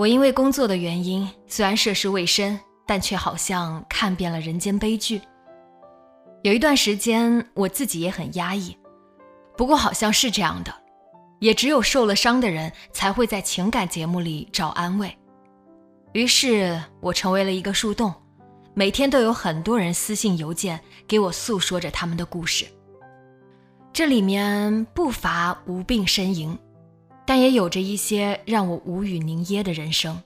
我因为工作的原因，虽然涉世未深，但却好像看遍了人间悲剧。有一段时间，我自己也很压抑。不过好像是这样的，也只有受了伤的人才会在情感节目里找安慰。于是我成为了一个树洞，每天都有很多人私信邮件给我诉说着他们的故事。这里面不乏无病呻吟，但也有着一些让我无语凝噎的人生。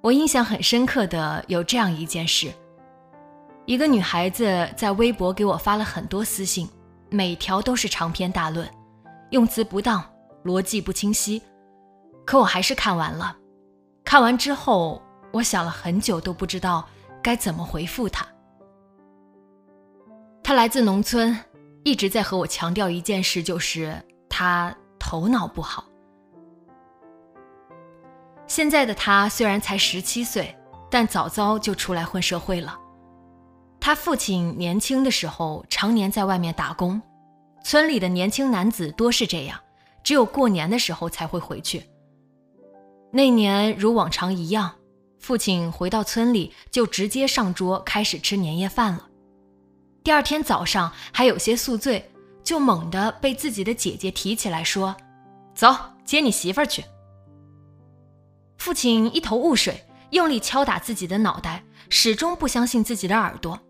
我印象很深刻的有这样一件事。一个女孩子在微博给我发了很多私信，每条都是长篇大论，用词不当，逻辑不清晰，可我还是看完了。看完之后，我想了很久，都不知道该怎么回复她。她来自农村，一直在和我强调一件事，就是她头脑不好。现在的他虽然才十七岁，但早早就出来混社会了。他父亲年轻的时候常年在外面打工，村里的年轻男子多是这样，只有过年的时候才会回去。那年如往常一样，父亲回到村里就直接上桌开始吃年夜饭了。第二天早上还有些宿醉，就猛地被自己的姐姐提起来说：“走，接你媳妇儿去。”父亲一头雾水，用力敲打自己的脑袋，始终不相信自己的耳朵。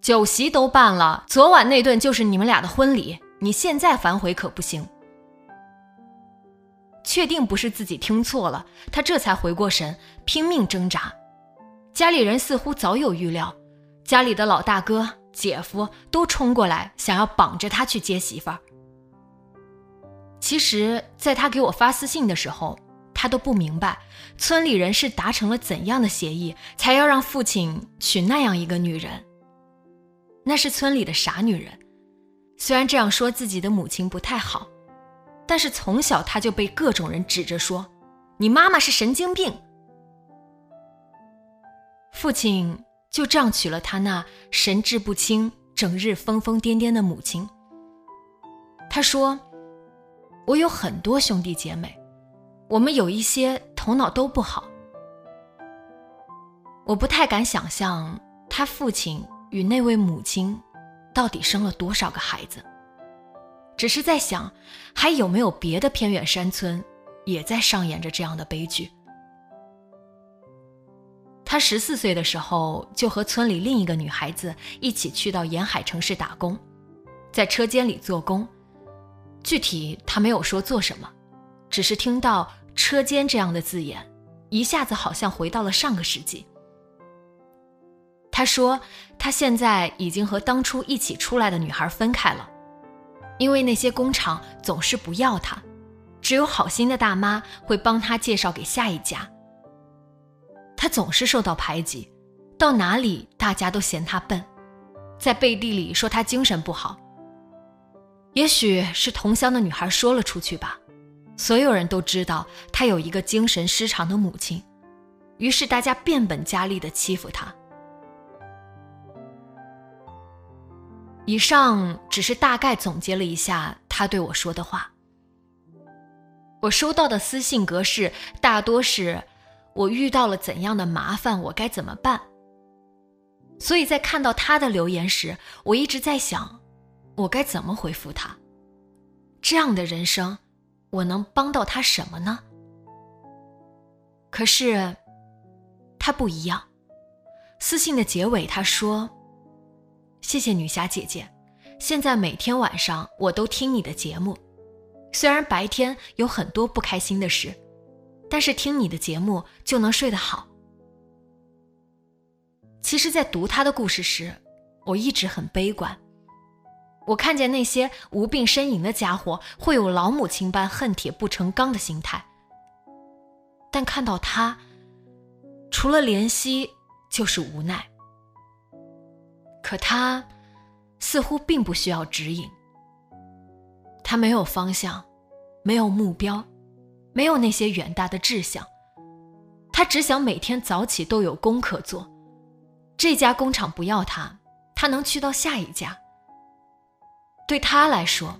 酒席都办了，昨晚那顿就是你们俩的婚礼。你现在反悔可不行。确定不是自己听错了，他这才回过神，拼命挣扎。家里人似乎早有预料，家里的老大哥、姐夫都冲过来，想要绑着他去接媳妇儿。其实，在他给我发私信的时候，他都不明白村里人是达成了怎样的协议，才要让父亲娶那样一个女人。那是村里的傻女人，虽然这样说自己的母亲不太好，但是从小他就被各种人指着说：“你妈妈是神经病。”父亲就这样娶了他那神志不清、整日疯疯癫癫的母亲。他说：“我有很多兄弟姐妹，我们有一些头脑都不好。”我不太敢想象他父亲。与那位母亲，到底生了多少个孩子？只是在想，还有没有别的偏远山村，也在上演着这样的悲剧？他十四岁的时候，就和村里另一个女孩子一起去到沿海城市打工，在车间里做工。具体他没有说做什么，只是听到“车间”这样的字眼，一下子好像回到了上个世纪。他说：“他现在已经和当初一起出来的女孩分开了，因为那些工厂总是不要他，只有好心的大妈会帮他介绍给下一家。他总是受到排挤，到哪里大家都嫌他笨，在背地里说他精神不好。也许是同乡的女孩说了出去吧，所有人都知道他有一个精神失常的母亲，于是大家变本加厉地欺负他。”以上只是大概总结了一下他对我说的话。我收到的私信格式大多是“我遇到了怎样的麻烦，我该怎么办”。所以在看到他的留言时，我一直在想，我该怎么回复他？这样的人生，我能帮到他什么呢？可是，他不一样。私信的结尾，他说。谢谢女侠姐姐，现在每天晚上我都听你的节目，虽然白天有很多不开心的事，但是听你的节目就能睡得好。其实，在读他的故事时，我一直很悲观。我看见那些无病呻吟的家伙会有老母亲般恨铁不成钢的心态，但看到他，除了怜惜就是无奈。可他似乎并不需要指引。他没有方向，没有目标，没有那些远大的志向。他只想每天早起都有工可做。这家工厂不要他他能去到下一家。对他来说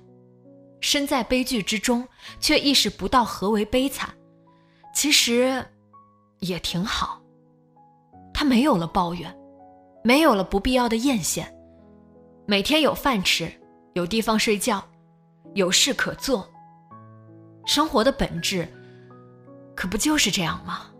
身在悲剧之中却意识不到何为悲惨。其实也挺好。他没有了抱怨没有了不必要的艳羡。每天有饭吃有地方睡觉有事可做生活的本质可不就是这样吗？